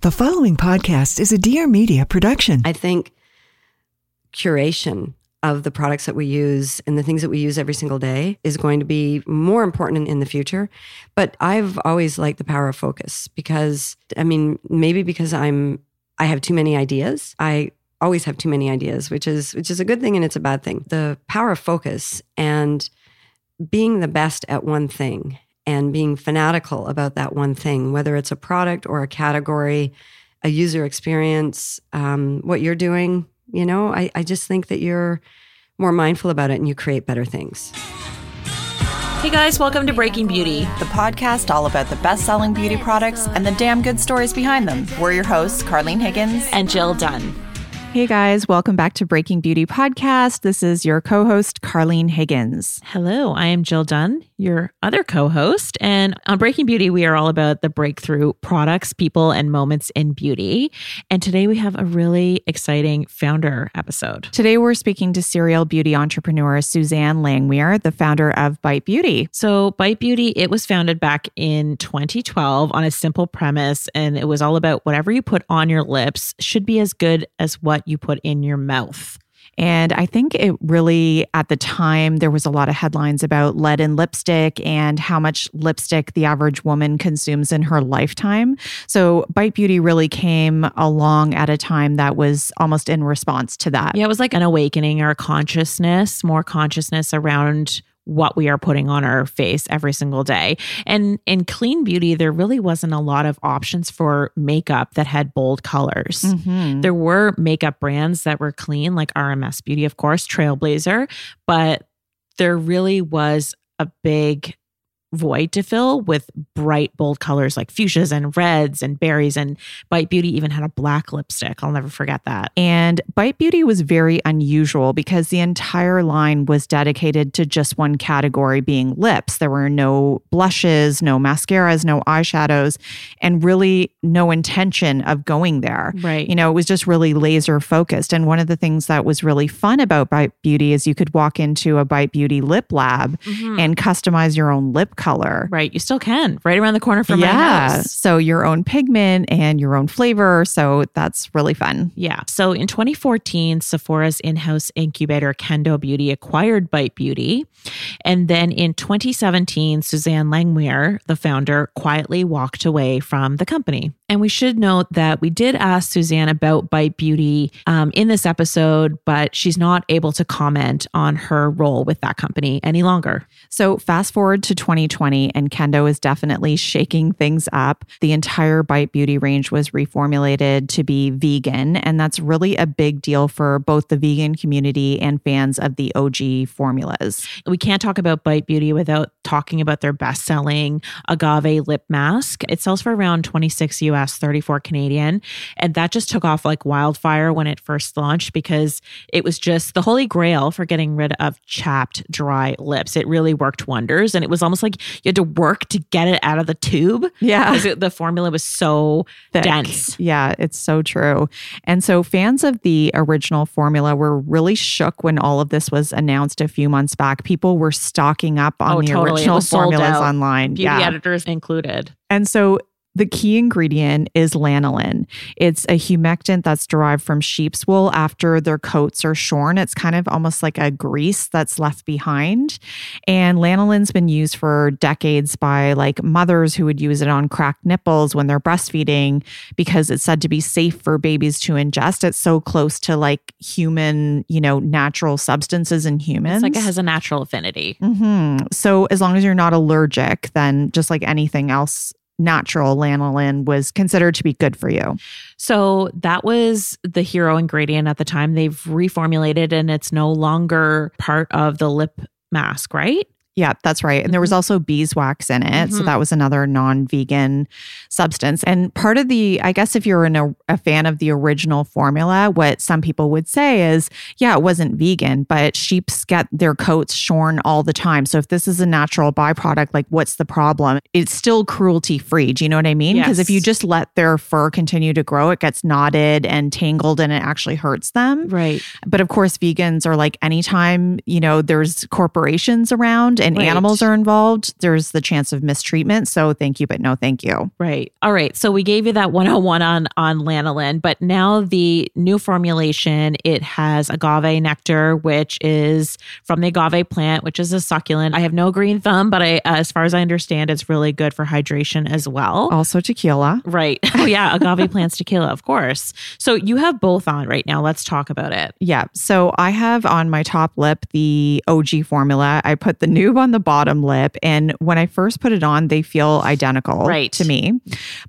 The following podcast is a Dear Media production. I think curation of the products that we use and the things that we use every single day is going to be more important in, the future. But I've always liked the power of focus because, I mean, maybe because I'm I have too many ideas. I always have too many ideas, which is which is a good thing and it's a bad thing. The power of focus and being the best at one thing and being fanatical about that one thing, whether it's a product or a category, a user experience, um, what you're doing, you know, I, I just think that you're more mindful about it and you create better things. Hey guys, welcome to Breaking Beauty, the podcast all about the best selling beauty products and the damn good stories behind them. We're your hosts, Carlene Higgins and Jill Dunn. Hey guys, welcome back to Breaking Beauty Podcast. This is your co host, Carlene Higgins. Hello, I am Jill Dunn, your other co host. And on Breaking Beauty, we are all about the breakthrough products, people, and moments in beauty. And today we have a really exciting founder episode. Today we're speaking to serial beauty entrepreneur Susanne Langmuir, the founder of Bite Beauty. So, Bite Beauty, it was founded back in 2012 on a simple premise, and it was all about whatever you put on your lips should be as good as what what you put in your mouth. And I think it really, at the time, there was a lot of headlines about lead in lipstick and how much lipstick the average woman consumes in her lifetime. So Bite Beauty really came along at a time that was almost in response to that. Yeah, it was like an awakening or a consciousness, more consciousness around what we are putting on our face every single day. And in clean beauty, there really wasn't a lot of options for makeup that had bold colors. Mm-hmm. There were makeup brands that were clean, like RMS Beauty, of course, Trailblazer, but there really was a big void to fill with bright, bold colors like fuchsias and reds and berries. And Bite Beauty even had a black lipstick. I'll never forget that. And Bite Beauty was very unusual because the entire line was dedicated to just one category being lips. There were no blushes, no mascaras, no eyeshadows, and really no intention of going there. Right. You know, it was just really laser focused. And one of the things that was really fun about Bite Beauty is you could walk into a Bite Beauty lip lab mm-hmm. and customize your own lip color. Right. You still can, right around the corner from yeah. my house. So your own pigment and your own flavor. So that's really fun. Yeah. So in 2014, Sephora's in house incubator, Kendo Beauty, acquired Bite Beauty. And then in 2017, Susanne Langmuir, the founder, quietly walked away from the company. And we should note that we did ask Susanne about Bite Beauty um, in this episode, but she's not able to comment on her role with that company any longer. So, fast forward to 2020, and Kendo is definitely shaking things up. The entire Bite Beauty range was reformulated to be vegan, and that's really a big deal for both the vegan community and fans of the OG formulas. We can't talk about Bite Beauty without talking about their best selling agave lip mask. It sells for around 26 US US, 34 Canadian. And that just took off like wildfire when it first launched because it was just the holy grail for getting rid of chapped, dry lips. It really worked wonders. And it was almost like you had to work to get it out of the tube. Yeah. Because the formula was so Thick. dense. Yeah, it's so true. And so fans of the original formula were really shook when all of this was announced a few months back. People were stocking up on oh, the totally. original formulas online. Beauty yeah. editors included. And so The key ingredient is lanolin. It's a humectant that's derived from sheep's wool after their coats are shorn. It's kind of almost like a grease that's left behind. And lanolin's been used for decades by like mothers who would use it on cracked nipples when they're breastfeeding because it's said to be safe for babies to ingest. It's so close to like human, you know, natural substances in humans. It's like it has a natural affinity. hmm So as long as you're not allergic, then just like anything else natural lanolin was considered to be good for you. So that was the hero ingredient at the time. They've reformulated and it's no longer part of the lip mask, right? Yeah, that's right. And there was also beeswax in it. So Mhm. that was another non vegan substance. And part of the, I guess, if you're an, a, a fan of the original formula, what some people would say is, yeah, it wasn't vegan, but sheeps get their coats shorn all the time. So if this is a natural byproduct, like what's the problem? It's still cruelty free. Do you know what I mean? Because if you just let their fur continue to grow, it gets knotted and tangled and it actually hurts them. Right. But of course, vegans are like anytime, you know, there's corporations around and Right. animals are involved, there's the chance of mistreatment. So thank you, but no thank you. Right. All right. So we gave you that 101 on on lanolin, but now the new formulation, it has agave nectar, which is from the agave plant, which is a succulent. I have no green thumb, but I uh, as far as I understand, it's really good for hydration as well. Also tequila. Right. Oh yeah, agave plants tequila, of course. So you have both on right now. Let's talk about it. Yeah. So I have on my top lip the OG formula. I put the on the bottom lip. And when I first put it on, they feel identical Right. to me.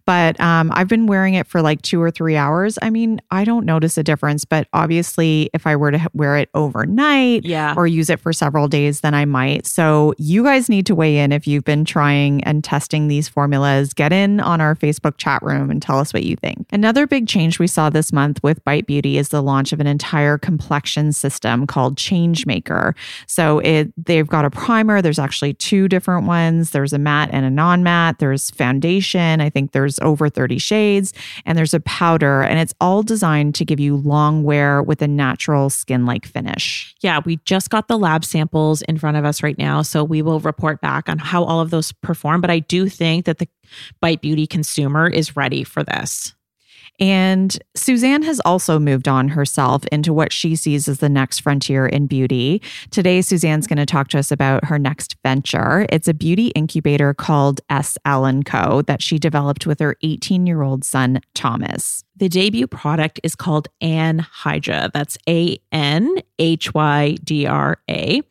But um, I've been wearing it for like two or three hours. I mean, I don't notice a difference. But obviously, if I were to wear it overnight Yeah. or use it for several days, then I might. So you guys need to weigh in if you've been trying and testing these formulas. Get in on our Facebook chat room and tell us what you think. Another big change we saw this month with Bite Beauty is the launch of an entire complexion system called Changemaker. So it they've got a primer. There's actually two different ones. There's a matte and a non-matte. There's foundation. I think there's over 30 shades, and there's a powder, and it's all designed to give you long wear with a natural skin-like finish. Yeah, we just got the lab samples in front of us right now. So we will report back on how all of those perform. But I do think that the Bite Beauty consumer is ready for this. And Susanne has also moved on herself into what she sees as the next frontier in beauty. Today, Susanne's going to talk to us about her next venture. It's a beauty incubator called S. Allen Co. that she developed with her 18-year-old son, Thomas. The debut product is called Anhydra. That's A N H Y D R A.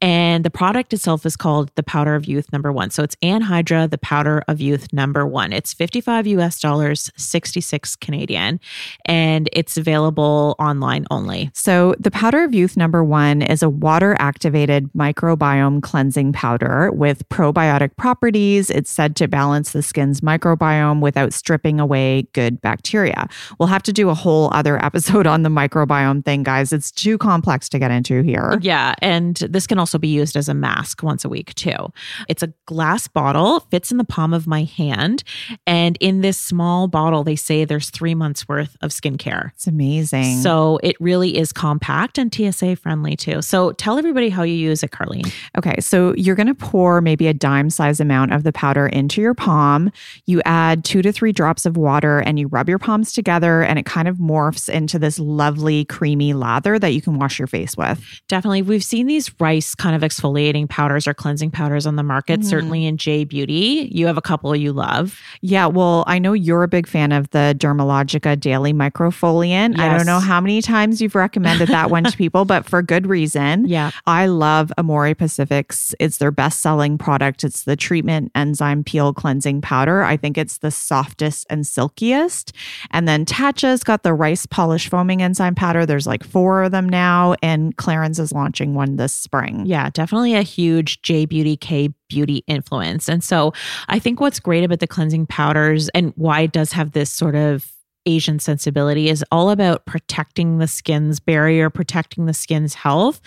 And the product itself is called the Powder of Youth number one. So it's Anhydra, the Powder of Youth number one. It's 55 US dollars, 66 Canadian, and it's available online only. So, the powder of youth number one is a water activated microbiome cleansing powder with probiotic properties. It's said to balance the skin's microbiome without stripping away good bacteria. We'll have to do a whole other episode on the microbiome thing, guys. It's too complex to get into here. Yeah. And this can also be used as a mask once a week, too. It's a glass bottle, fits in the palm of my hand. And in this small bottle, they say there's three months worth of skincare. It's amazing. So it really is compact and TSA friendly, too. So tell everybody how you use it, Carlene. Okay, so you're going to pour maybe a dime size amount of the powder into your palm. You add two to three drops of water and you rub your palms together, and it kind of morphs into this lovely, creamy lather that you can wash your face with. Definitely. We've seen these rice kind of exfoliating powders or cleansing powders on the market, Mhm. certainly in J Beauty. You have a couple you love. Yeah, well, I know you're a big fan of the Dermalogica Daily Microfoliant. I don't know how many times you've recommended that one to people, but for good reason. Yeah. I love AmorePacific's. It's their best selling product. It's the treatment enzyme peel cleansing powder. I think it's the softest and silkiest. And then Tatcha's got the rice polish foaming enzyme powder. There's like four of them now, and Clarins is launching one this spring. Yeah, definitely a huge J Beauty K beauty influence. And so I think what's great about the cleansing powders and why it does have this sort of Asian sensibility is all about protecting the skin's barrier, protecting the skin's health.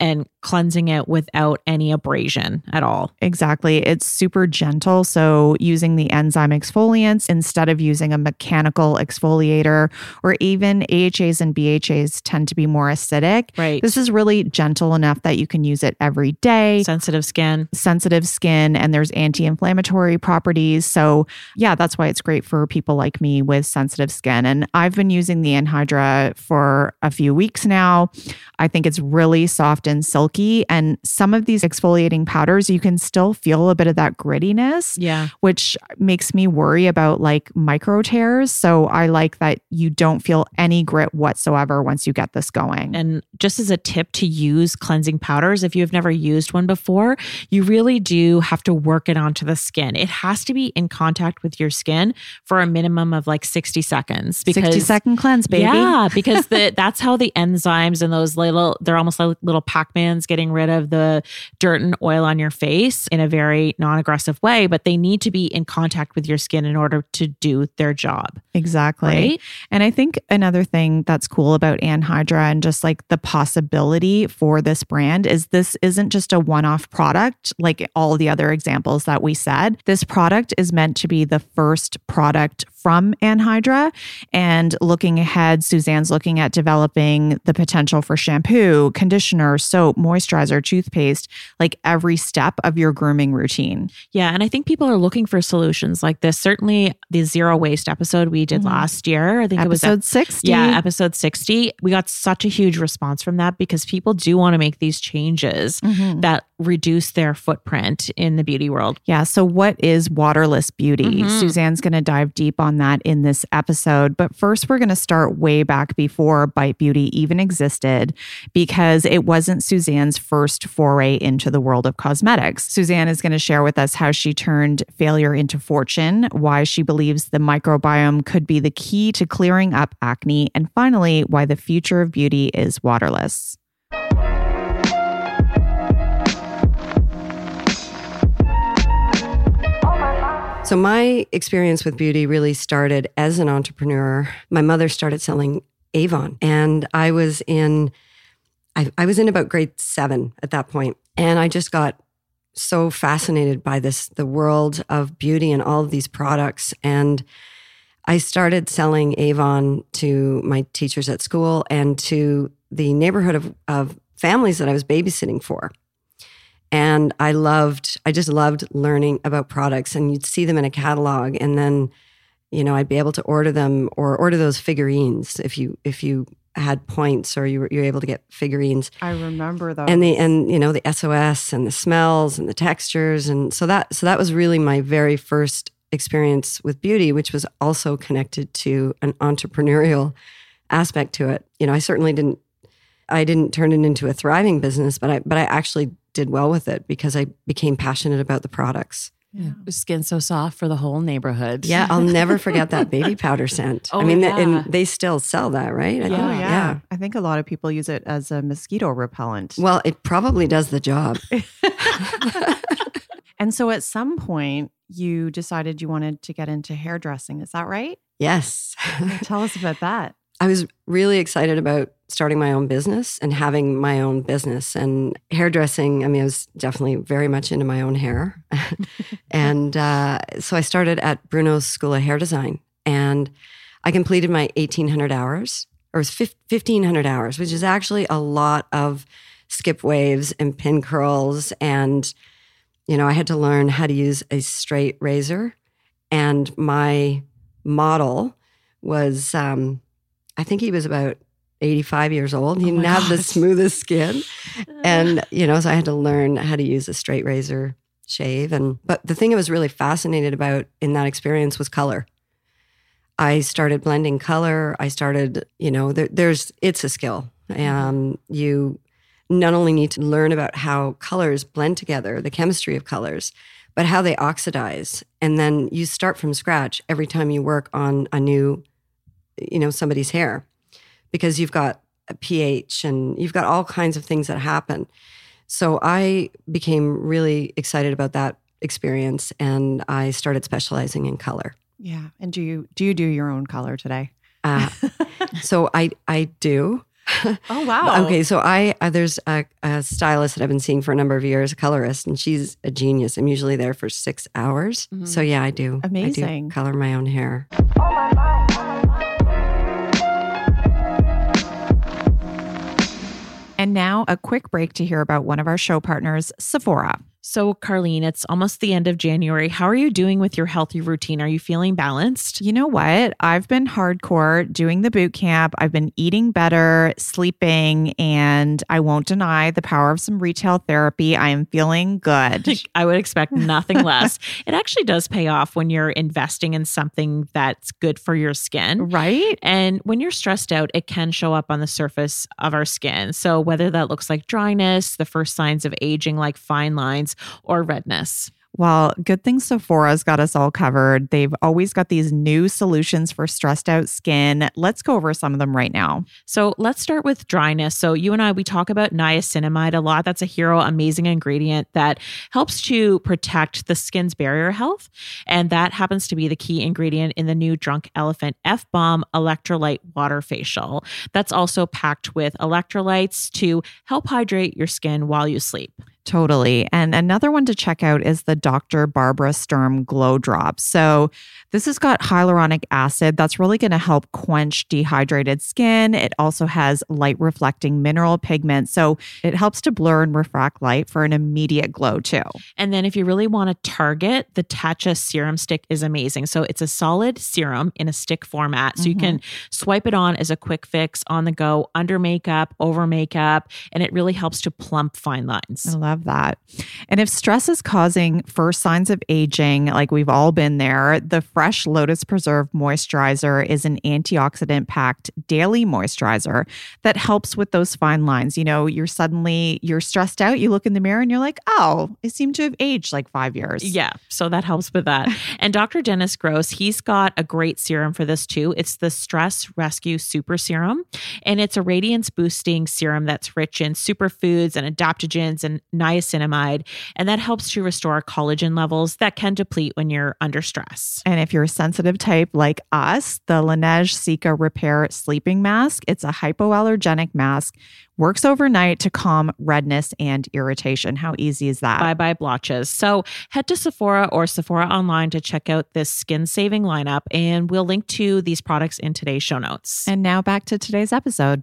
And cleansing it without any abrasion at all. Exactly. It's super gentle. So, using the enzyme exfoliants instead of using a mechanical exfoliator, or even AHAs and BHAs tend to be more acidic. Right. This is really gentle enough that you can use it every day. Sensitive skin. Sensitive skin, and there's anti inflammatory properties. So, yeah, that's why it's great for people like me with sensitive skin. And I've been using the Anhydra for a few weeks now. I think it's really soft and silky. And some of these exfoliating powders, you can still feel a bit of that grittiness, Yeah. which makes me worry about like micro tears. So I like that you don't feel any grit whatsoever once you get this going. And just as a tip to use cleansing powders, if you've never used one before, you really do have to work it onto the skin. It has to be in contact with your skin for a minimum of like 60 seconds. Because, 60 second cleanse, baby. Yeah, because the, that's how the enzymes and those little, they're almost like little Pac Mans getting rid of the dirt and oil on your face in a very non aggressive way, but they need to be in contact with your skin in order to do their job. Exactly. Right? And I think another thing that's cool about Anhydra and just like the possibility for this brand is this isn't just a one off product like all the other examples that we said. This product is meant to be the first product from Anhydra. And looking ahead, Susanne's looking at developing the potential for shampoo, conditioner, soap, moisturizer, toothpaste, like every step of your grooming routine. Yeah. And I think people are looking for solutions like this. Certainly, the zero waste episode we did last year, I think it was Episode 60. Yeah, episode 60. We got such a huge response from that because people do want to make these changes Mhm. that reduce their footprint in the beauty world. Yeah. So, what is waterless beauty? Mhm. Susanne's going to dive deep on that in this episode. But first, we're going to start way back before Bite Beauty even existed because it wasn't Susanne's first foray into the world of cosmetics. Susanne is going to share with us how she turned failure into fortune, why she believes the microbiome could be the key to clearing up acne, and finally, why the future of beauty is waterless. So, my experience with beauty really started as an entrepreneur. My mother started selling Avon, and I was in, I, I was in about grade seven at that point, and I just got so fascinated by this, the world of beauty and all of these products, and I started selling Avon to my teachers at school and to the neighborhood of, of families that I was babysitting for. And I loved, I just loved learning about products. And you'd see them in a catalog, and then, you know, I'd be able to order them or order those figurines if you if you had points or you were you were able to get figurines. I remember those. And the and you know the SOS and the smells and the textures and so that so that was really my very first experience with beauty, which was also connected to an entrepreneurial aspect to it. You know, I certainly didn't I didn't turn it into a thriving business, but I but I actually did well with it because I became passionate about the products. Skin so soft for the whole neighborhood. Yeah, I'll never forget that baby powder scent. Oh, I mean, yeah. and they still sell that, right? I Yeah. think- Oh, yeah. I think a lot of people use it as a mosquito repellent. Well, it probably does the job. and so at some point, you decided you wanted to get into hairdressing. Is that right? Yes. Tell us about that. I was really excited about starting my own business and having my own business and hairdressing. I mean, I was definitely very much into my own hair. and uh, so I started at Bruno's School of Hair Design and I completed my 1800 hours or it was 1500 hours, which is actually a lot of skip waves and pin curls. And, you know, I had to learn how to use a straight razor. And my model was, um, I think he was about 85 years old. He Oh didn't have the smoothest skin. And, you know, so I had to learn how to use a straight razor shave. And, but the thing I was really fascinated about in that experience was color. I started blending color. I started, you know, there, there's, it's a skill. Um, you not only need to learn about how colors blend together, the chemistry of colors, but how they oxidize. And then you start from scratch every time you work on a new, you know, somebody's hair because you've got a pH and you've got all kinds of things that happen. So I became really excited about that experience and I started specializing in color. Yeah. And do you do you do your own color today? Uh, so I I do. Oh, wow. Okay, so I uh, there's a, a stylist that I've been seeing for a number of years, a colorist, and she's a genius. I'm usually there for six hours. So yeah, I do. I Amazing. do color my own hair. And now a quick break to hear about one of our show partners, Sephora. So, Carlene, it's almost the end of January. How are you doing with your healthy routine? Are you feeling balanced? You know what? I've been hardcore doing the boot camp. I've been eating better, sleeping, and I won't deny the power of some retail therapy. I am feeling good. I would expect nothing less. It actually does pay off when you're investing in something that's good for your skin. right? And when you're stressed out, it can show up on the surface of our skin. So, whether that looks like dryness, the first signs of aging, like fine lines, or redness. Well, good thing Sephora's got us all covered. They've always got these new solutions for stressed out skin. Let's go over some of them right now. So let's start with dryness. So you and I, we talk about niacinamide a lot. That's a hero, amazing ingredient that helps to protect the skin's barrier health. And that happens to be the key ingredient in the new Drunk Elephant F-Balm Electrolyte Water Facial. That's also packed with electrolytes to help hydrate your skin while you sleep. Totally. And another one to check out is the Dr. Barbara Sturm Glow Drop. So, this has got hyaluronic acid that's really going to help quench dehydrated skin. It also has light reflecting mineral pigment. So, it helps to blur and refract light for an immediate glow, too. And then if you really want to target, the Tatcha serum stick is amazing. So it's a solid serum in a stick format. So you can mm-hmm. swipe it on as a quick fix on the go, under makeup, over makeup, and it really helps to plump fine lines. I love that. And if stress is causing first signs of aging, like we've all been there, the Fresh Lotus Preserve Moisturizer is an antioxidant packed daily moisturizer that helps with those fine lines. You know, you're suddenly you're stressed out, you look in the mirror and you're like, "Oh, I seem to have aged like 5 years." Yeah, so that helps with that. and Dr. Dennis Gross, he's got a great serum for this too. It's the Stress Rescue Super Serum, and it's a radiance boosting serum that's rich in superfoods and adaptogens and niacinamide, and that helps to restore collagen levels that can deplete when you're under stress. And if you're a sensitive type like us, the Laneige Cica Repair Sleeping Mask, it's a hypoallergenic mask, works overnight to calm redness and irritation. How easy is that? Bye bye blotches. So head to Sephora or Sephora online to check out this skin saving lineup, and we'll link to these products in today's show notes. And now back to today's episode.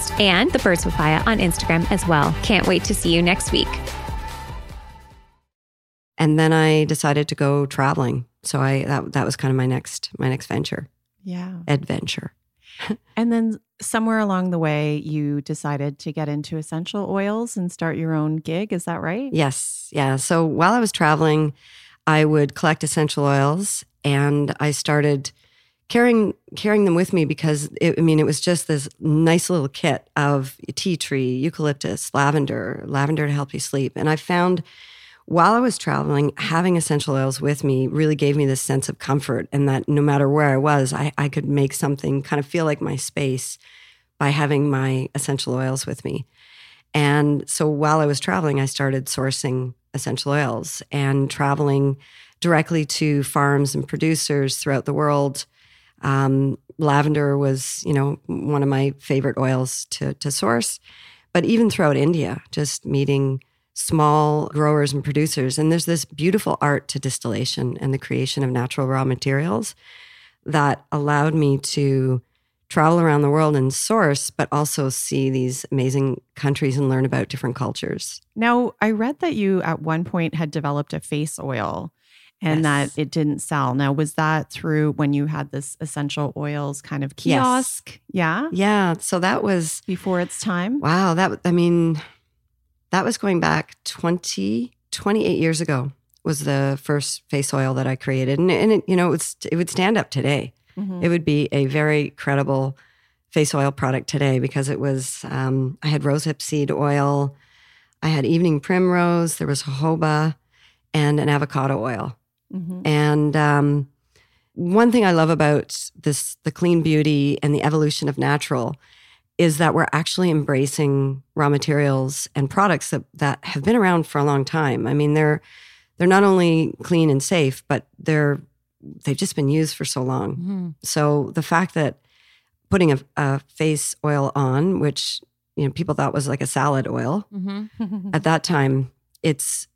and the Birds Papaya on Instagram as well. Can't wait to see you next week. And then I decided to go traveling. So I that that was kind of my next my next venture, Yeah. adventure. And then somewhere along the way, you decided to get into essential oils and start your own gig. Is that right? Yes. Yeah. So while I was traveling, I would collect essential oils and I started carrying carrying them with me because it, I mean it was just this nice little kit of tea tree, eucalyptus, lavender, lavender to help you sleep. And I found while I was traveling, having essential oils with me really gave me this sense of comfort and that no matter where I was, I, I could make something kind of feel like my space by having my essential oils with me. And so while I was traveling, I started sourcing essential oils and traveling directly to farms and producers throughout the world. Um, lavender was, you know, one of my favorite oils to to source, but even throughout India, just meeting small growers and producers. And there's this beautiful art to distillation and the creation of natural raw materials that allowed me to travel around the world and source, but also see these amazing countries and learn about different cultures. Now, I read that you at one point had developed a face oil and Yes. that it didn't sell. Now, was that through when you had this essential oils kind of Yes. kiosk? Yeah. Yeah. So that was Before its time? Wow, that I mean, that was going back 20, 28 years ago was the first face oil that I created, and, and it, you know, it, was, it would stand up today. Mhm. It would be a very credible face oil product today because it was um, I had rosehip seed oil, I had evening primrose, there was jojoba, and an avocado oil. Mhm. And um, one thing I love about this, the clean beauty and the evolution of natural, is that we're actually embracing raw materials and products that, that have been around for a long time. I mean, they're they're not only clean and safe, but they're they've just been used for so long. Mhm. So the fact that putting a, a face oil on, which you know people thought was like a salad oil, Mhm. at that time, it's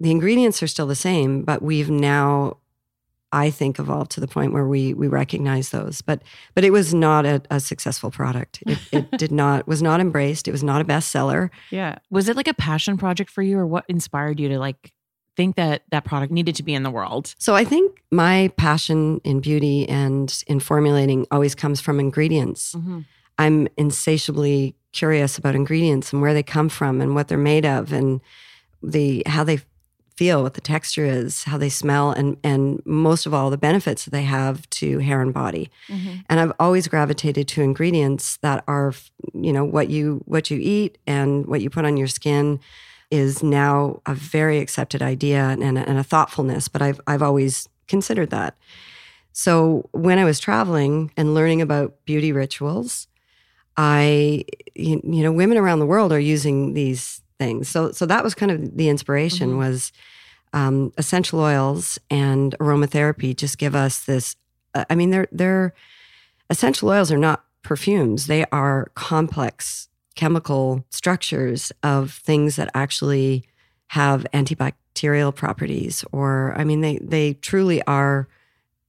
the ingredients are still the same, but we've now, I think, evolved to the point where we we recognize those. But but it was not a, a successful product. It, it did not was not embraced. It was not a bestseller. yeah. Was it like a passion project for you, or what inspired you to like think that that product needed to be in the world? So I think my passion in beauty and in formulating always comes from ingredients. Mhm. I'm insatiably curious about ingredients and where they come from and what they're made of and the how they feel, what the texture is, how they smell, and and most of all the benefits that they have to hair and body. Mhm. And I've always gravitated to ingredients that are, you know, what you what you eat and what you put on your skin is now a very accepted idea and, a- and a thoughtfulness. But I've I've always considered that. So when I was traveling and learning about beauty rituals, I, you you know, women around the world are using these things. So, so that was kind of the inspiration was um, essential oils and aromatherapy. Just give us this. uh, I mean, they're they're essential oils are not perfumes. They are complex chemical structures of things that actually have antibacterial properties. Or, I mean, they they truly are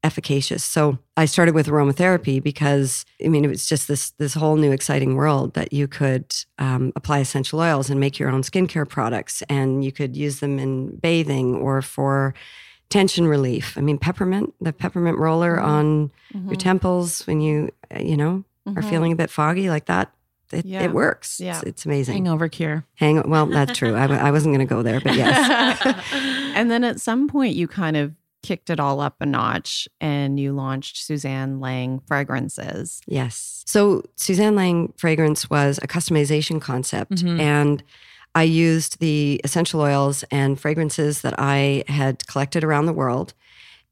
efficacious. So I started with aromatherapy because I mean it was just this this whole new exciting world that you could um, apply essential oils and make your own skincare products, and you could use them in bathing or for tension relief. I mean peppermint, the peppermint roller on your temples when you uh, you know are Mhm. feeling a bit foggy like that. It, Yeah. it works. Yeah. It's, it's amazing. Hangover cure. Hang well, that's true. I, w- I wasn't going to go there, but yes. and then at some point, you kind of kicked it all up a notch and you launched Susanne Lang Fragrances. Yes. So Susanne Lang fragrance was a customization concept. Mhm. And I used the essential oils and fragrances that I had collected around the world.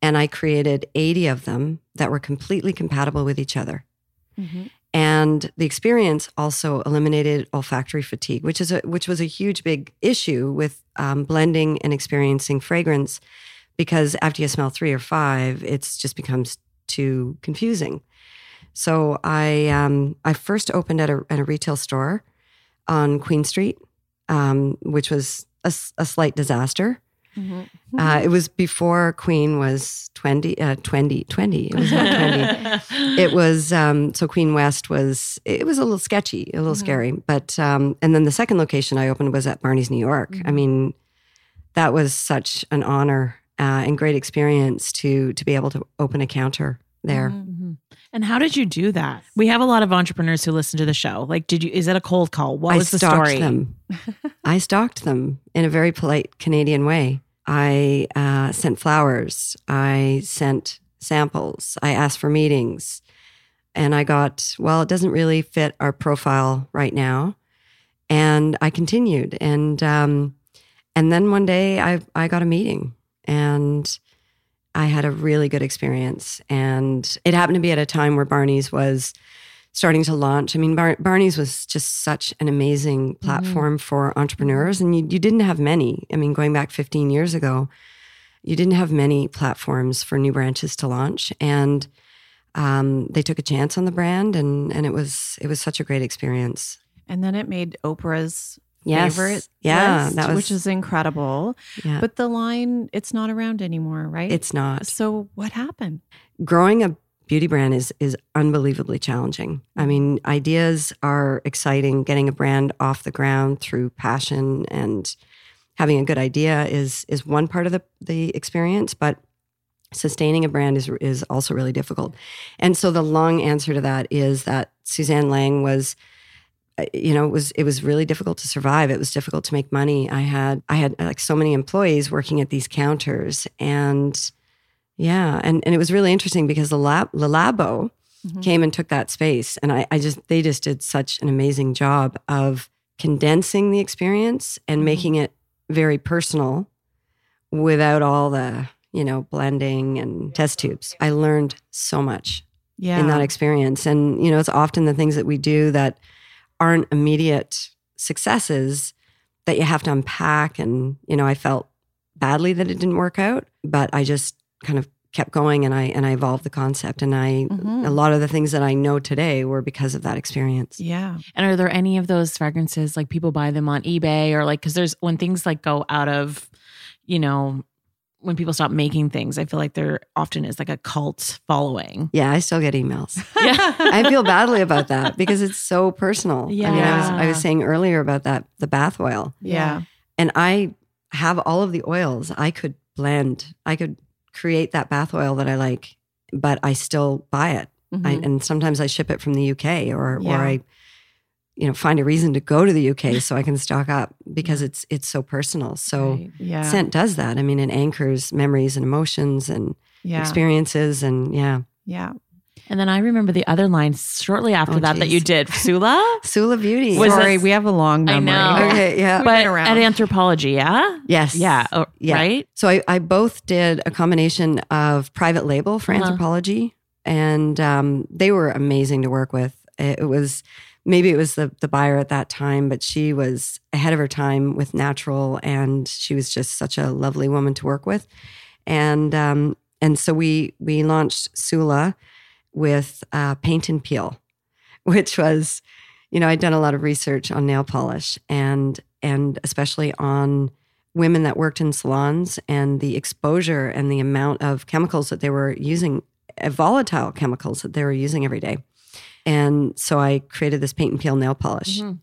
And I created 80 of them that were completely compatible with each other. And the experience also eliminated olfactory fatigue, which is a which was a huge big issue with um, blending and experiencing fragrance, because after you smell three or five, it just becomes too confusing. So I um, I first opened at a, at a retail store on Queen Street, um, which was a slight disaster. Uh, it was before Queen was 20, uh, 20, 20. It was not 20 it was um, so Queen West was it was a little sketchy, a little scary. But um, and then the second location I opened was at Barney's, New York. I mean, that was such an honor uh, and great experience to to be able to open a counter there. Mhm. And how did you do that? We have a lot of entrepreneurs who listen to the show. Like, did you? Is it a cold call? What I was the stalked story? them. I stalked them in a very polite Canadian way. I uh, sent flowers. I sent samples. I asked for meetings. And I got, well, it doesn't really fit our profile right now. And I continued. And um, and then one day I, I got a meeting and I had a really good experience. And it happened to be at a time where Barney's was starting to launch. I mean, Bar- Barney's was just such an amazing platform for entrepreneurs, and you, you didn't have many. I mean, going back 15 years ago, you didn't have many platforms for new branches to launch, and um, they took a chance on the brand, and and it was it was such a great experience. And then it made Oprah's Yes, favorite yeah, list, was which is incredible. yeah. But the line, it's not around anymore, right? it's not So what happened? growing a beauty brand is is unbelievably challenging. I mean, ideas are exciting. Getting a brand off the ground through passion and having a good idea is is one part of the the experience, but sustaining a brand is is also really difficult. And so the long answer to that is that Susanne Lang was you know it was it was really difficult to survive it was difficult to make money i had i had like so many employees working at these counters and yeah and and it was really interesting because the lab Le Labo Mhm. came and took that space. And I, I just, they just did such an amazing job of condensing the experience and Mhm. making it very personal without all the, you know, blending and test tubes. I learned so much Yeah. in that experience. And, you know, it's often the things that we do that aren't immediate successes that you have to unpack. And, you know, I felt badly that it didn't work out, but I just kind of kept going and I and I evolved the concept. And I Mhm. a lot of the things that I know today were because of that experience. yeah. And are there any of those fragrances like people buy them on eBay or like because there's when things like go out of, you know, when people stop making things, I feel like there often is like a cult following. Yeah, I still get emails. Yeah. I feel badly about that because it's so personal. Yeah. I mean, I was, I was saying earlier about that, the bath oil. Yeah. and I have all of the oils I could blend. I could create that bath oil that I like, but I still buy it. I, Mhm. and sometimes I ship it from the UK or Yeah. or I, you know, find a reason to go to the UK so I can stock up because it's it's so personal. So Right. yeah. scent does that. I mean, it anchors memories and emotions and yeah. experiences and yeah. Yeah. And then I remember the other line shortly after Oh, that that you did, Sula. Sula Beauty. Was Sorry, it- we have a long memory. I memory. know. okay, yeah. But at Anthropologie, yeah? yes. Yeah. oh, Yeah. Right? So I, I both did a combination of private label for Uh-huh. Anthropologie, and um, they were amazing to work with. It was maybe it was the the buyer at that time, but she was ahead of her time with natural, and she was just such a lovely woman to work with. And um, and so we we launched Sula with uh, paint and peel, which was, you know, I'd done a lot of research on nail polish and and especially on women that worked in salons and the exposure and the amount of chemicals that they were using, volatile chemicals that they were using every day. And so I created this paint and peel nail polish Mhm.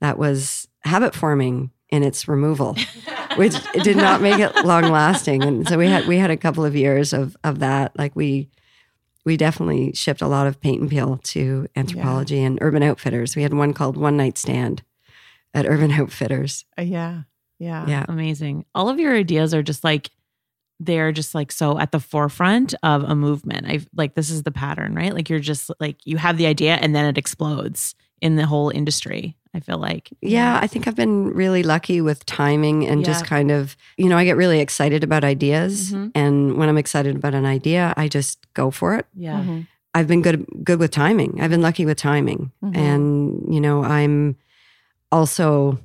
that was habit forming in its removal, which did not make it long lasting. And so we had we had a couple of years of of that. Like we we definitely shipped a lot of paint and peel to Anthropologie and urban outfitters. We had one called One Night Stand at Urban Outfitters. Uh, yeah. Yeah. Yeah. Amazing. All of your ideas are just like they're just like so at the forefront of a movement. I like this is the pattern, right? Like you're just like you have the idea and then it explodes in the whole industry. I feel like. Yeah, I think I've been really lucky with timing and just kind of, you know, I get really excited about ideas. Mhm. And when I'm excited about an idea, I just go for it. Yeah. Mhm. I've been good good with timing. I've been lucky with timing. Mhm. And, you know, I'm also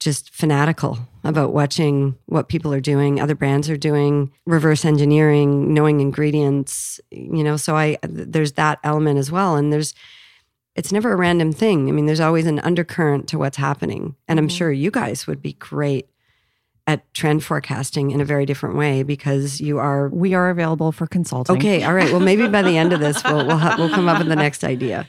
just fanatical about watching what people are doing, other brands are doing, reverse engineering, knowing ingredients, you know, so I there's that element as well and there's it's never a random thing. I mean, there's always an undercurrent to what's happening. And I'm Mhm. sure you guys would be great at trend forecasting in a very different way because you are We are available for consulting. Okay, all right. Well, maybe by the end of this, we'll we'll, ha- we'll come up with the next idea.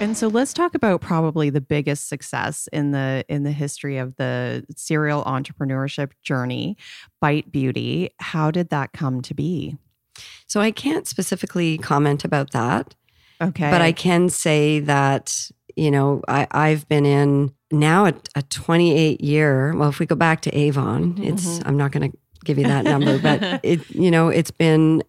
And so let's talk about probably the biggest success in the in the history of the serial entrepreneurship journey, Bite Beauty. How did that come to be? So I can't specifically comment about that, Okay. but I can say that you know I, I've been in now a, a 28 year. Well, if we go back to Avon, it's mm-hmm. I'm not going to give you that number, but it you know it's been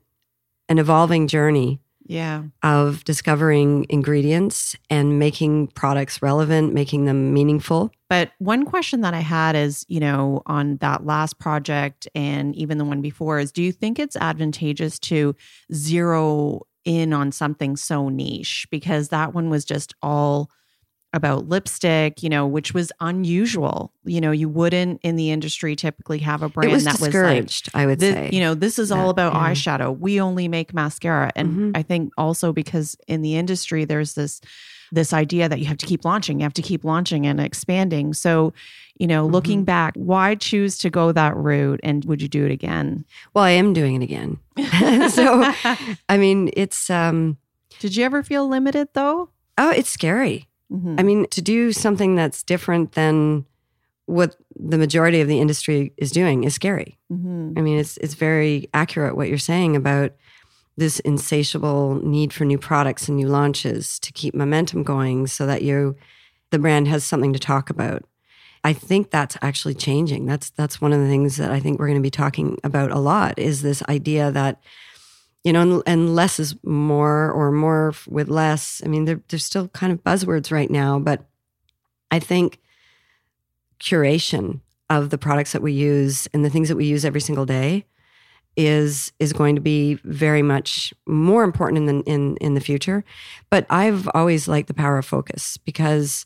an evolving journey yeah. of discovering ingredients and making products relevant, making them meaningful. But one question that I had is, you know, on that last project and even the one before is do you think it's advantageous to zero in on something so niche? Because that one was just all about lipstick, you know, which was unusual. You know, you wouldn't in the industry typically have a brand was that was like discouraged, I would this, say. you know, this is all about yeah. eyeshadow. We only make mascara. And Mhm. I think also because in the industry there's this this idea that you have to keep launching, you have to keep launching and expanding. So, you know, Mm-hmm. looking back, why choose to go that route and would you do it again? well, I am doing it again. so, I mean, it's um Did you ever feel limited though? oh, it's scary. Mhm. I mean, to do something that's different than what the majority of the industry is doing is scary. Mhm. I mean, it's it's very accurate what you're saying about this insatiable need for new products and new launches to keep momentum going so that you the brand has something to talk about. I think that's actually changing. That's that's one of the things that I think we're going to be talking about a lot is this idea that you know, and, and less is more or more with less. I mean, they're, they're still kind of buzzwords right now, but I think curation of the products that we use and the things that we use every single day is is going to be very much more important in the in in the future. But I've always liked the power of focus because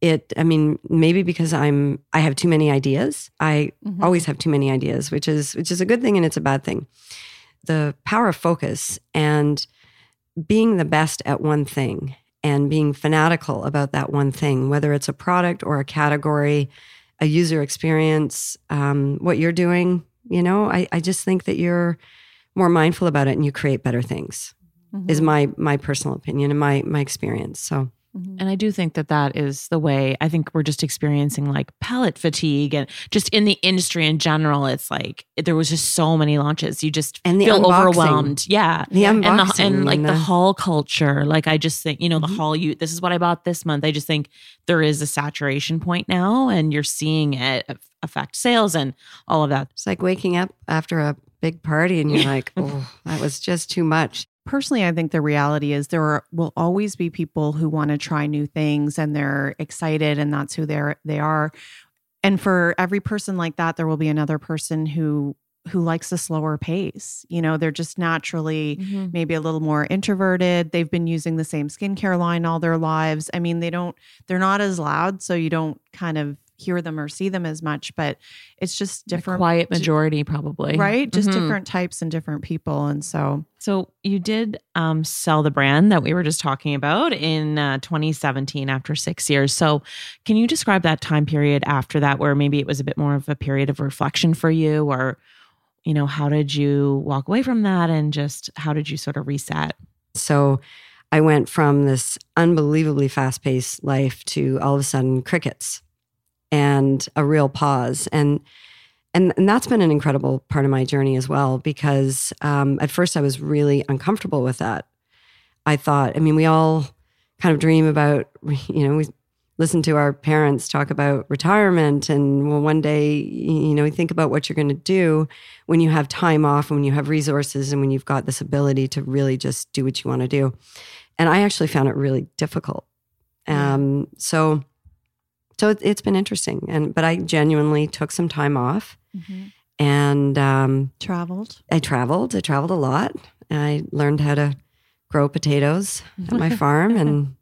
it i mean maybe because i'm i have too many ideas i mm-hmm. always have too many ideas which is which is a good thing and it's a bad thing the power of focus and being the best at one thing and being fanatical about that one thing whether it's a product or a category a user experience um, what you're doing you know I, I just think that you're more mindful about it and you create better things mm-hmm. is my my personal opinion and my my experience so Mm-hmm. And I do think that that is the way. I think we're just experiencing like palette fatigue and just in the industry in general. It's like there was just so many launches. You just and the feel unboxing. overwhelmed. Yeah. The and, the, unboxing and like the the- haul culture. Like I just think, you know, the Mhm. haul you, this is what I bought this month. I just think there is a saturation point now and you're seeing it affect sales and all of that. it's like waking up after a big party and you're like oh that was just too much personally i think the reality is there are, will always be people who want to try new things and they're excited and that's who they're they are. And for every person like that there will be another person who who likes a slower pace. You know they're just naturally mm-hmm. maybe a little more introverted. They've been using the same skincare line all their lives. I mean they don't they're not as loud so you don't kind of hear them or see them as much but it's just The different quiet majority, probably. right just Mhm. different types and different people and so So you did um, sell the brand that we were just talking about in uh, 2017 after six years. So can you describe that time period after that, where maybe it was a bit more of a period of reflection for you, or you know, how did you walk away from that, and just how did you sort of reset? So I went from this unbelievably fast paced life to all of a sudden crickets and a real pause. And and, and that's been an incredible part of my journey as well, because um, at first I was really uncomfortable with that. I thought, I mean, we all kind of dream about, you know, we listen to our parents talk about retirement and well, one day, you know, think about what you're going to do when you have time off and when you have resources and when you've got this ability to really just do what you want to do. And I actually found it really difficult. Um, so, so it, it's been interesting. And, but I genuinely took some time off and, um, traveled I traveled. I traveled a lot. I learned how to grow potatoes at my farm and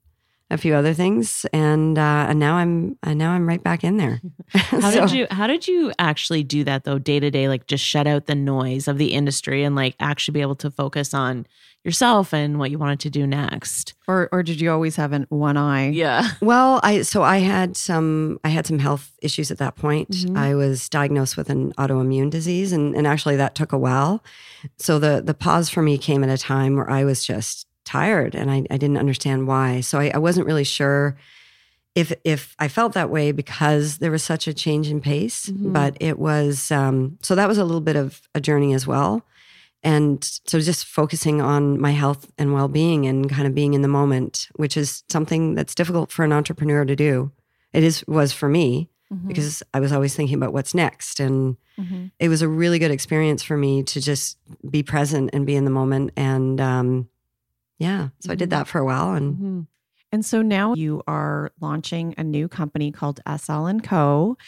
a few other things. And uh, and now I'm and now I'm right back in there. How So- did you how did you actually do that though day to day like just shut out the noise of the industry and like actually be able to focus on yourself and what you wanted to do next? or or did you always have an one eye Yeah. Well, I so I had some I had some health issues at that point. Mhm. I was diagnosed with an autoimmune disease, and and actually that took a while. So the the pause for me came at a time where I was just tired, and I, I didn't understand why. So I, I wasn't really sure if if I felt that way because there was such a change in pace. Mhm. But it was um, so that was a little bit of a journey as well. And so just focusing on my health and well being and kind of being in the moment, which is something that's difficult for an entrepreneur to do. It is was for me Mm-hmm. because I was always thinking about what's next. And Mhm. it was a really good experience for me to just be present and be in the moment. And um, yeah, so I did that for a while. And Mm-hmm. And so now you are launching a new company called SL and Co.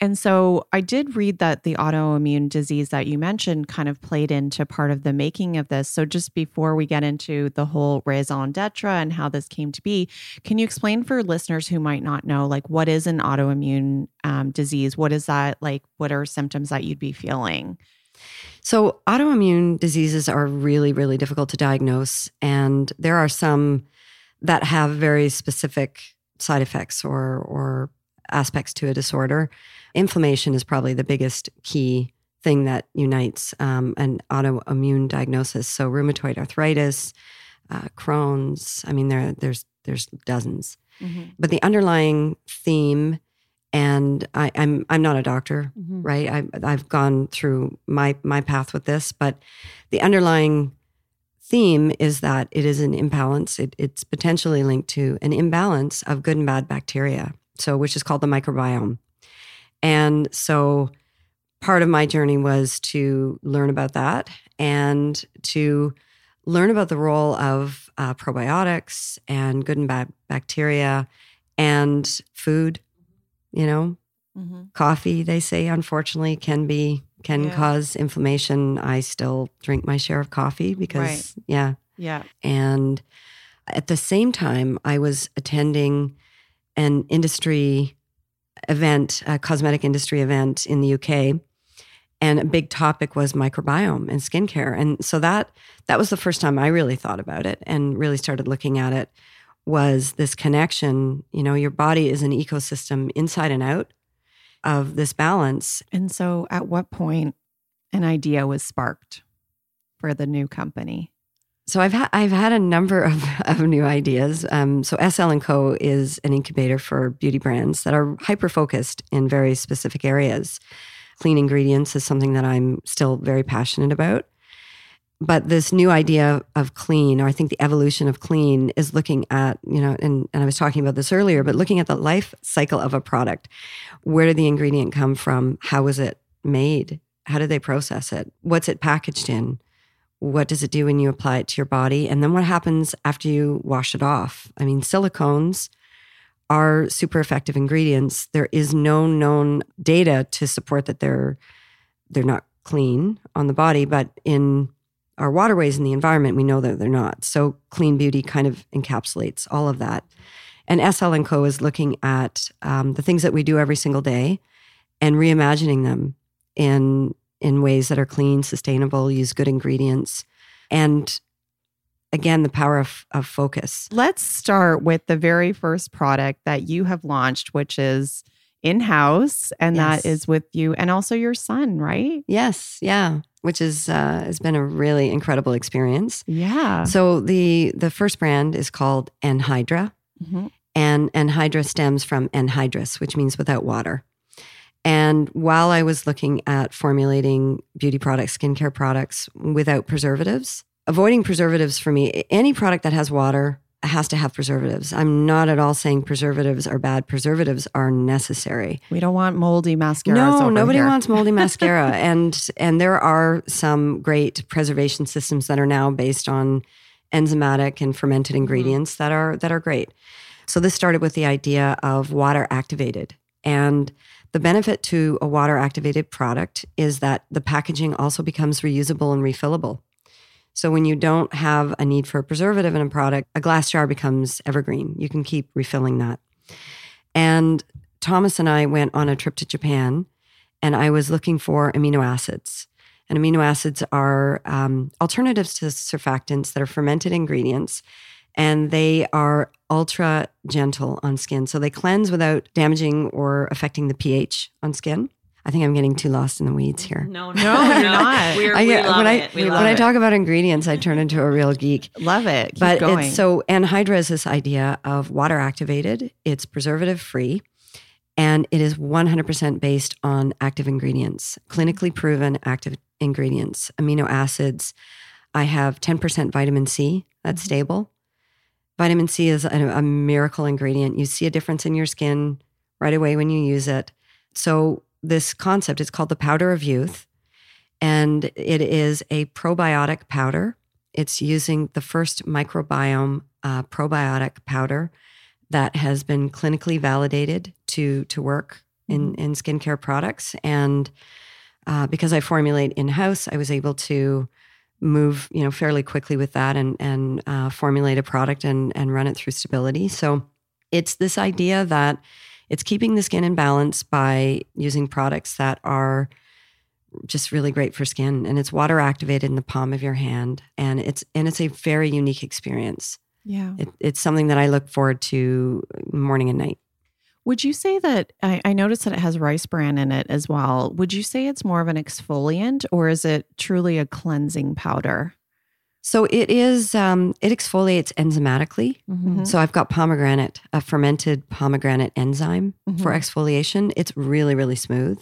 And so I did read that the autoimmune disease that you mentioned kind of played into part of the making of this. So just before we get into the whole raison d'etre and how this came to be, can you explain for listeners who might not know, like what is an autoimmune um, disease? What is that like? What are symptoms that you'd be feeling? So, autoimmune diseases are really, really difficult to diagnose. And there are some that have very specific side effects or, or aspects to a disorder. Inflammation is probably the biggest key thing that unites um, an autoimmune diagnosis. So, rheumatoid arthritis, uh, Crohn's, I mean, there, there's, there's dozens. But the underlying theme, and I, I'm I'm not a doctor, Mm-hmm. right? I, I've gone through my my path with this, but the underlying theme is that it is an imbalance. It, it's potentially linked to an imbalance of good and bad bacteria, so which is called the microbiome. And so part of my journey was to learn about that and to learn about the role of uh, probiotics and good and bad bacteria and food. You know, Mm-hmm. coffee they say unfortunately can be can Yeah. cause inflammation. I still drink my share of coffee because Right. yeah, Yeah. and at the same time, I was attending an industry event, a cosmetic industry event in the UK. And a big topic was microbiome and skincare. And so that that was the first time I really thought about it and really started looking at it was this connection. You know, your body is an ecosystem inside and out of this balance. And so, at what point an idea was sparked for the new company? So I've had I've had a number of, of new ideas. Um, so SL and Co is an incubator for beauty brands that are hyper focused in very specific areas. Clean ingredients is something that I'm still very passionate about. But this new idea of clean, or I think the evolution of clean, is looking at you know, and, and I was talking about this earlier, but looking at the life cycle of a product. Where did the ingredient come from? How was it made? How did they process it? What's it packaged in? what does it do when you apply it to your body and then what happens after you wash it off i mean silicones are super effective ingredients there is no known data to support that they're they're not clean on the body but in our waterways and the environment we know that they're not so clean beauty kind of encapsulates all of that and sl and co is looking at um, the things that we do every single day and reimagining them in in ways that are clean, sustainable, use good ingredients, and again, the power of, of focus. Let's start with the very first product that you have launched, which is in house, and Yes. that is with you and also your son, right? Yes, yeah, which is uh, has been a really incredible experience. Yeah. So the the first brand is called Anhydra, Mhm. and Anhydra stems from anhydrous, which means without water. And while I was looking at formulating beauty products, skincare products without preservatives, avoiding preservatives for me, any product that has water has to have preservatives. I'm not at all saying preservatives are bad. Preservatives are necessary. We don't want moldy mascara. No, nobody here. wants moldy mascara, and and there are some great preservation systems that are now based on enzymatic and fermented mm-hmm. ingredients that are that are great. So this started with the idea of water activated, and the benefit to a water activated product is that the packaging also becomes reusable and refillable. So when you don't have a need for a preservative in a product, a glass jar becomes evergreen. You can keep refilling that. And Thomas and I went on a trip to Japan, and I was looking for amino acids. And amino acids are um, alternatives to surfactants that are fermented ingredients, and they are ultra gentle on skin. So they cleanse without damaging or affecting the pH on skin. I think I'm getting too lost in the weeds here. No, No, you're not. We're, I we get- love when I it. We when love I it. talk about ingredients, I turn into a real geek. Love it. Keep but going. it's so anhydra is this idea of water activated. It's preservative free, and it is 100% based on active ingredients, clinically proven active ingredients, amino acids. I have 10% vitamin C. That's mm-hmm. stable. Vitamin C is a, a miracle ingredient. You see a difference in your skin right away when you use it. So this concept. It's called the powder of youth, and it is a probiotic powder. It's using the first microbiome uh, probiotic powder that has been clinically validated to to work in in skincare products. And uh, because I formulate in house, I was able to move you know fairly quickly with that and and uh, formulate a product and and run it through stability. So it's this idea that it's keeping the skin in balance by using products that are just really great for skin and it's water activated in the palm of your hand and it's and it's a very unique experience yeah. it, it's something that i look forward to morning and night Would you say that I, I noticed that it has rice bran in it as well? Would you say it's more of an exfoliant or is it truly a cleansing powder? So it is um, it exfoliates enzymatically. Mhm. so i've got pomegranate a fermented pomegranate enzyme for Mhm. exfoliation. It's really really smooth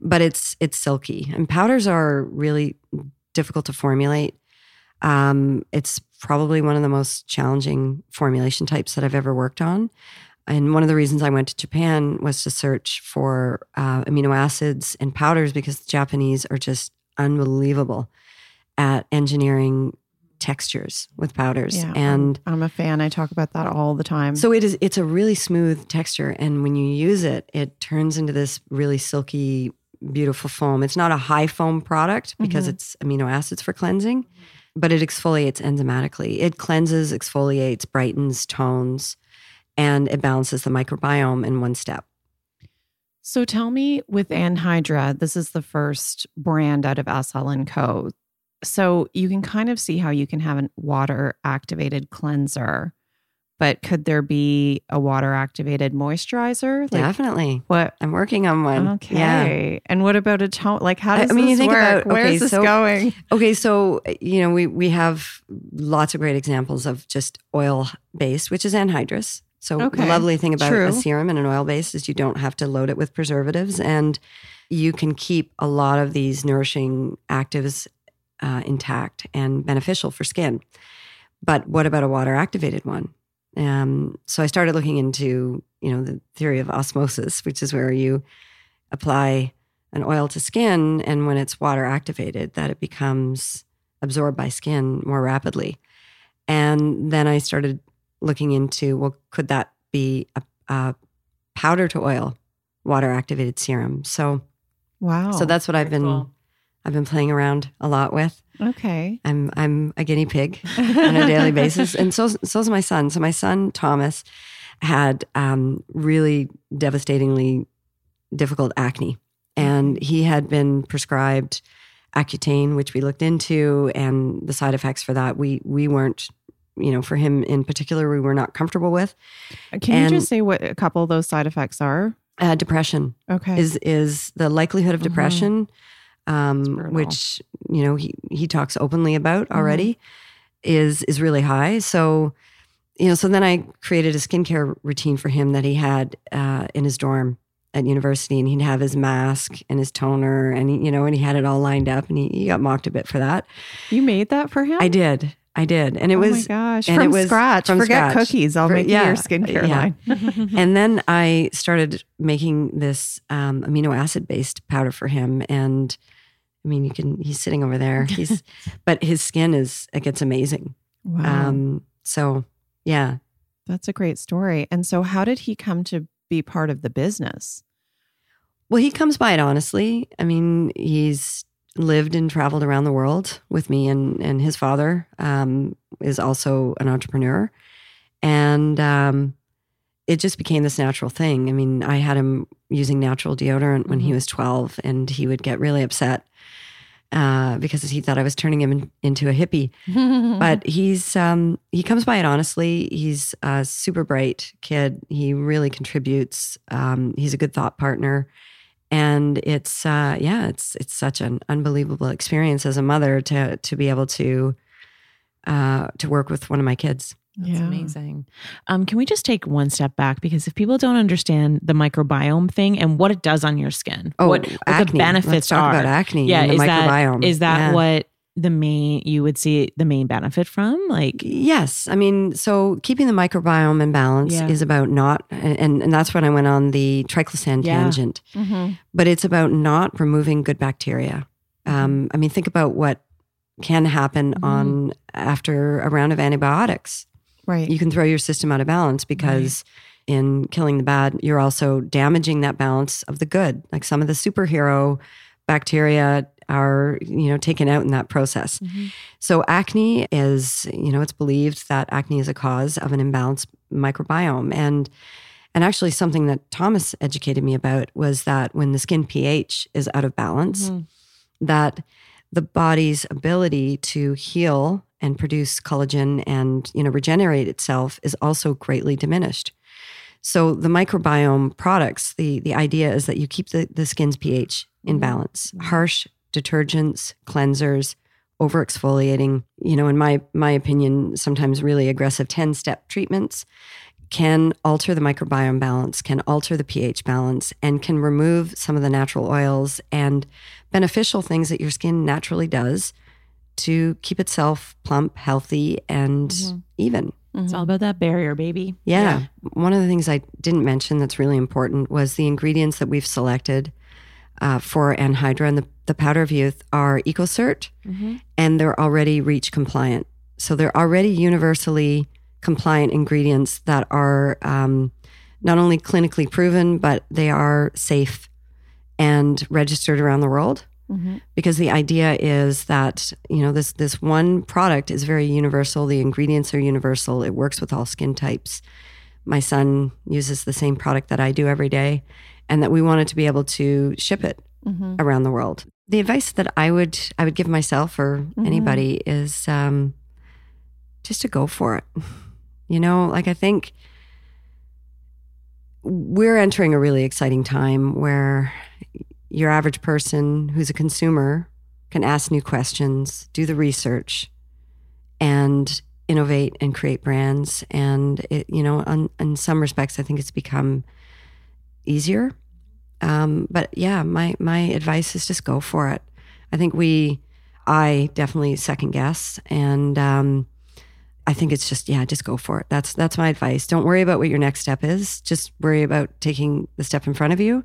but it's it's silky. And powders are really difficult to formulate. Um, it's probably one of the most challenging formulation types that i've ever worked on. And one of the reasons I went to Japan was to search for uh, amino acids and powders because the Japanese are just unbelievable at engineering textures with powders. Yeah, and I'm a fan. I talk about that all the time. so it is it's a really smooth texture and when you use it it turns into this really silky beautiful foam. It's not a high foam product because Mhm. it's amino acids for cleansing, but it exfoliates enzymatically. It cleanses, exfoliates, brightens, tones, and it balances the microbiome in one step. So tell me with Anhydra, this is the first brand out of SL and Co. So you can kind of see how you can have a water activated cleanser, but could there be a water activated moisturizer? Like, Definitely. What? I'm working on one. Okay. Yeah. And what about a tone? Like how does I mean, you think work? about Where's okay, this so, going? Okay, so you know we we have lots of great examples of just oil based, which is anhydrous. So Okay, the lovely thing about true. a serum and an oil base is you don't have to load it with preservatives, and you can keep a lot of these nourishing actives uh, intact and beneficial for skin. But what about a water activated one? Um, so I started looking into you know the theory of osmosis, which is where you apply an oil to skin, and when it's water activated, that it becomes absorbed by skin more rapidly. And then I started looking into well, could that be a, a powder to oil water activated serum? So Wow. so that's what I've been cool. I've been playing around a lot with. okay. I'm I'm a guinea pig on a daily basis, and so so's my son. So my son Thomas had um, really devastatingly difficult acne, and he had been prescribed Accutane, which we looked into, and the side effects for that we we weren't, you know, for him in particular, we were not comfortable with. Can And- you just say what a couple of those side effects are? Uh, depression Okay. is is the likelihood of Mhm. depression, um, which you know he he talks openly about already, is is really high. So you know, so then I created a skincare routine for him that he had uh, in his dorm at university, and he'd have his mask and his toner, and he, you know, and he had it all lined up, and he, he got mocked a bit for that. you made that for him? I did, I did, and it oh was my gosh. and From it was scratch. from Forget scratch. cookies. I'll For- make yeah, your skincare yeah. line. and then I started making this um, amino acid based powder for him. And I mean, you can, he's sitting over there. He's, but his skin is, it gets amazing. Wow. Um, so yeah. That's a great story. And so, how did he come to be part of the business? Well, he comes by it honestly. I mean, he's lived and traveled around the world with me, and, and his father um, is also an entrepreneur. And um, it just became this natural thing. I mean, I had him using natural deodorant when he was 12, and he would get really upset uh, because he thought I was turning him in, into a hippie. But he's um, he comes by it honestly. He's a super bright kid. He really contributes. Um, he's a good thought partner, and it's uh, yeah, it's it's such an unbelievable experience as a mother to to be able to uh, to work with one of my kids. That's Yeah. amazing. Um, can we just take one step back because if people don't understand the microbiome thing and what it does on your skin, Oh, what, what the benefits Let's talk are, about acne Yeah, and the is microbiome. that is that Yeah. what the main you would see the main benefit from? Like, Yes, I mean, so keeping the microbiome in balance Yeah. is about not, and and that's when I went on the triclosan tangent. Mhm. But it's about not removing good bacteria. Um, I mean, think about what can happen Mm-hmm. on after a round of antibiotics. Right. You can throw your system out of balance because in killing the bad, you're also damaging that balance of the good. Like some of the superhero bacteria are, you know, taken out in that process. Mm-hmm. So acne is, you know, it's believed that acne is a cause of an imbalanced microbiome. And and actually something that Thomas educated me about was that when the skin pH is out of balance, mm-hmm. that the body's ability to heal and produce collagen and, you know, regenerate itself is also greatly diminished. So the microbiome products, the the idea is that you keep the, the skin's pH in mm-hmm. balance. Mm-hmm. Harsh detergents, cleansers, over exfoliating, you know, in my my opinion, sometimes really aggressive 10-step treatments can alter the microbiome balance, can alter the pH balance, and can remove some of the natural oils and beneficial things that your skin naturally does to keep itself plump, healthy, and even. It's all about that barrier, baby. Yeah. One of the things I didn't mention that's really important was the ingredients that we've selected uh, for anhydra and the, the powder of youth are EcoCert and they're already REACH compliant. So they're already universally compliant ingredients that are um, not only clinically proven, but they are safe and registered around the world. Mm-hmm. Because the idea is that you know this this one product is very universal. The ingredients are universal. It works with all skin types. My son uses the same product that I do every day, and that we wanted to be able to ship it mm-hmm. around the world. The advice that I would I would give myself or mm-hmm. anybody is um, just to go for it. You know, like I think we're entering a really exciting time where your average person who's a consumer can ask new questions, do the research, and innovate and create brands. And it, you know, on, in some respects, I think it's become easier. Um, but yeah, my my advice is just go for it. I think we, I definitely second guess, and um, I think it's just yeah, just go for it. That's that's my advice. Don't worry about what your next step is. Just worry about taking the step in front of you,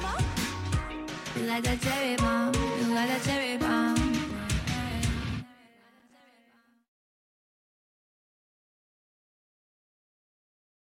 like that cherry bomb. You like that cherry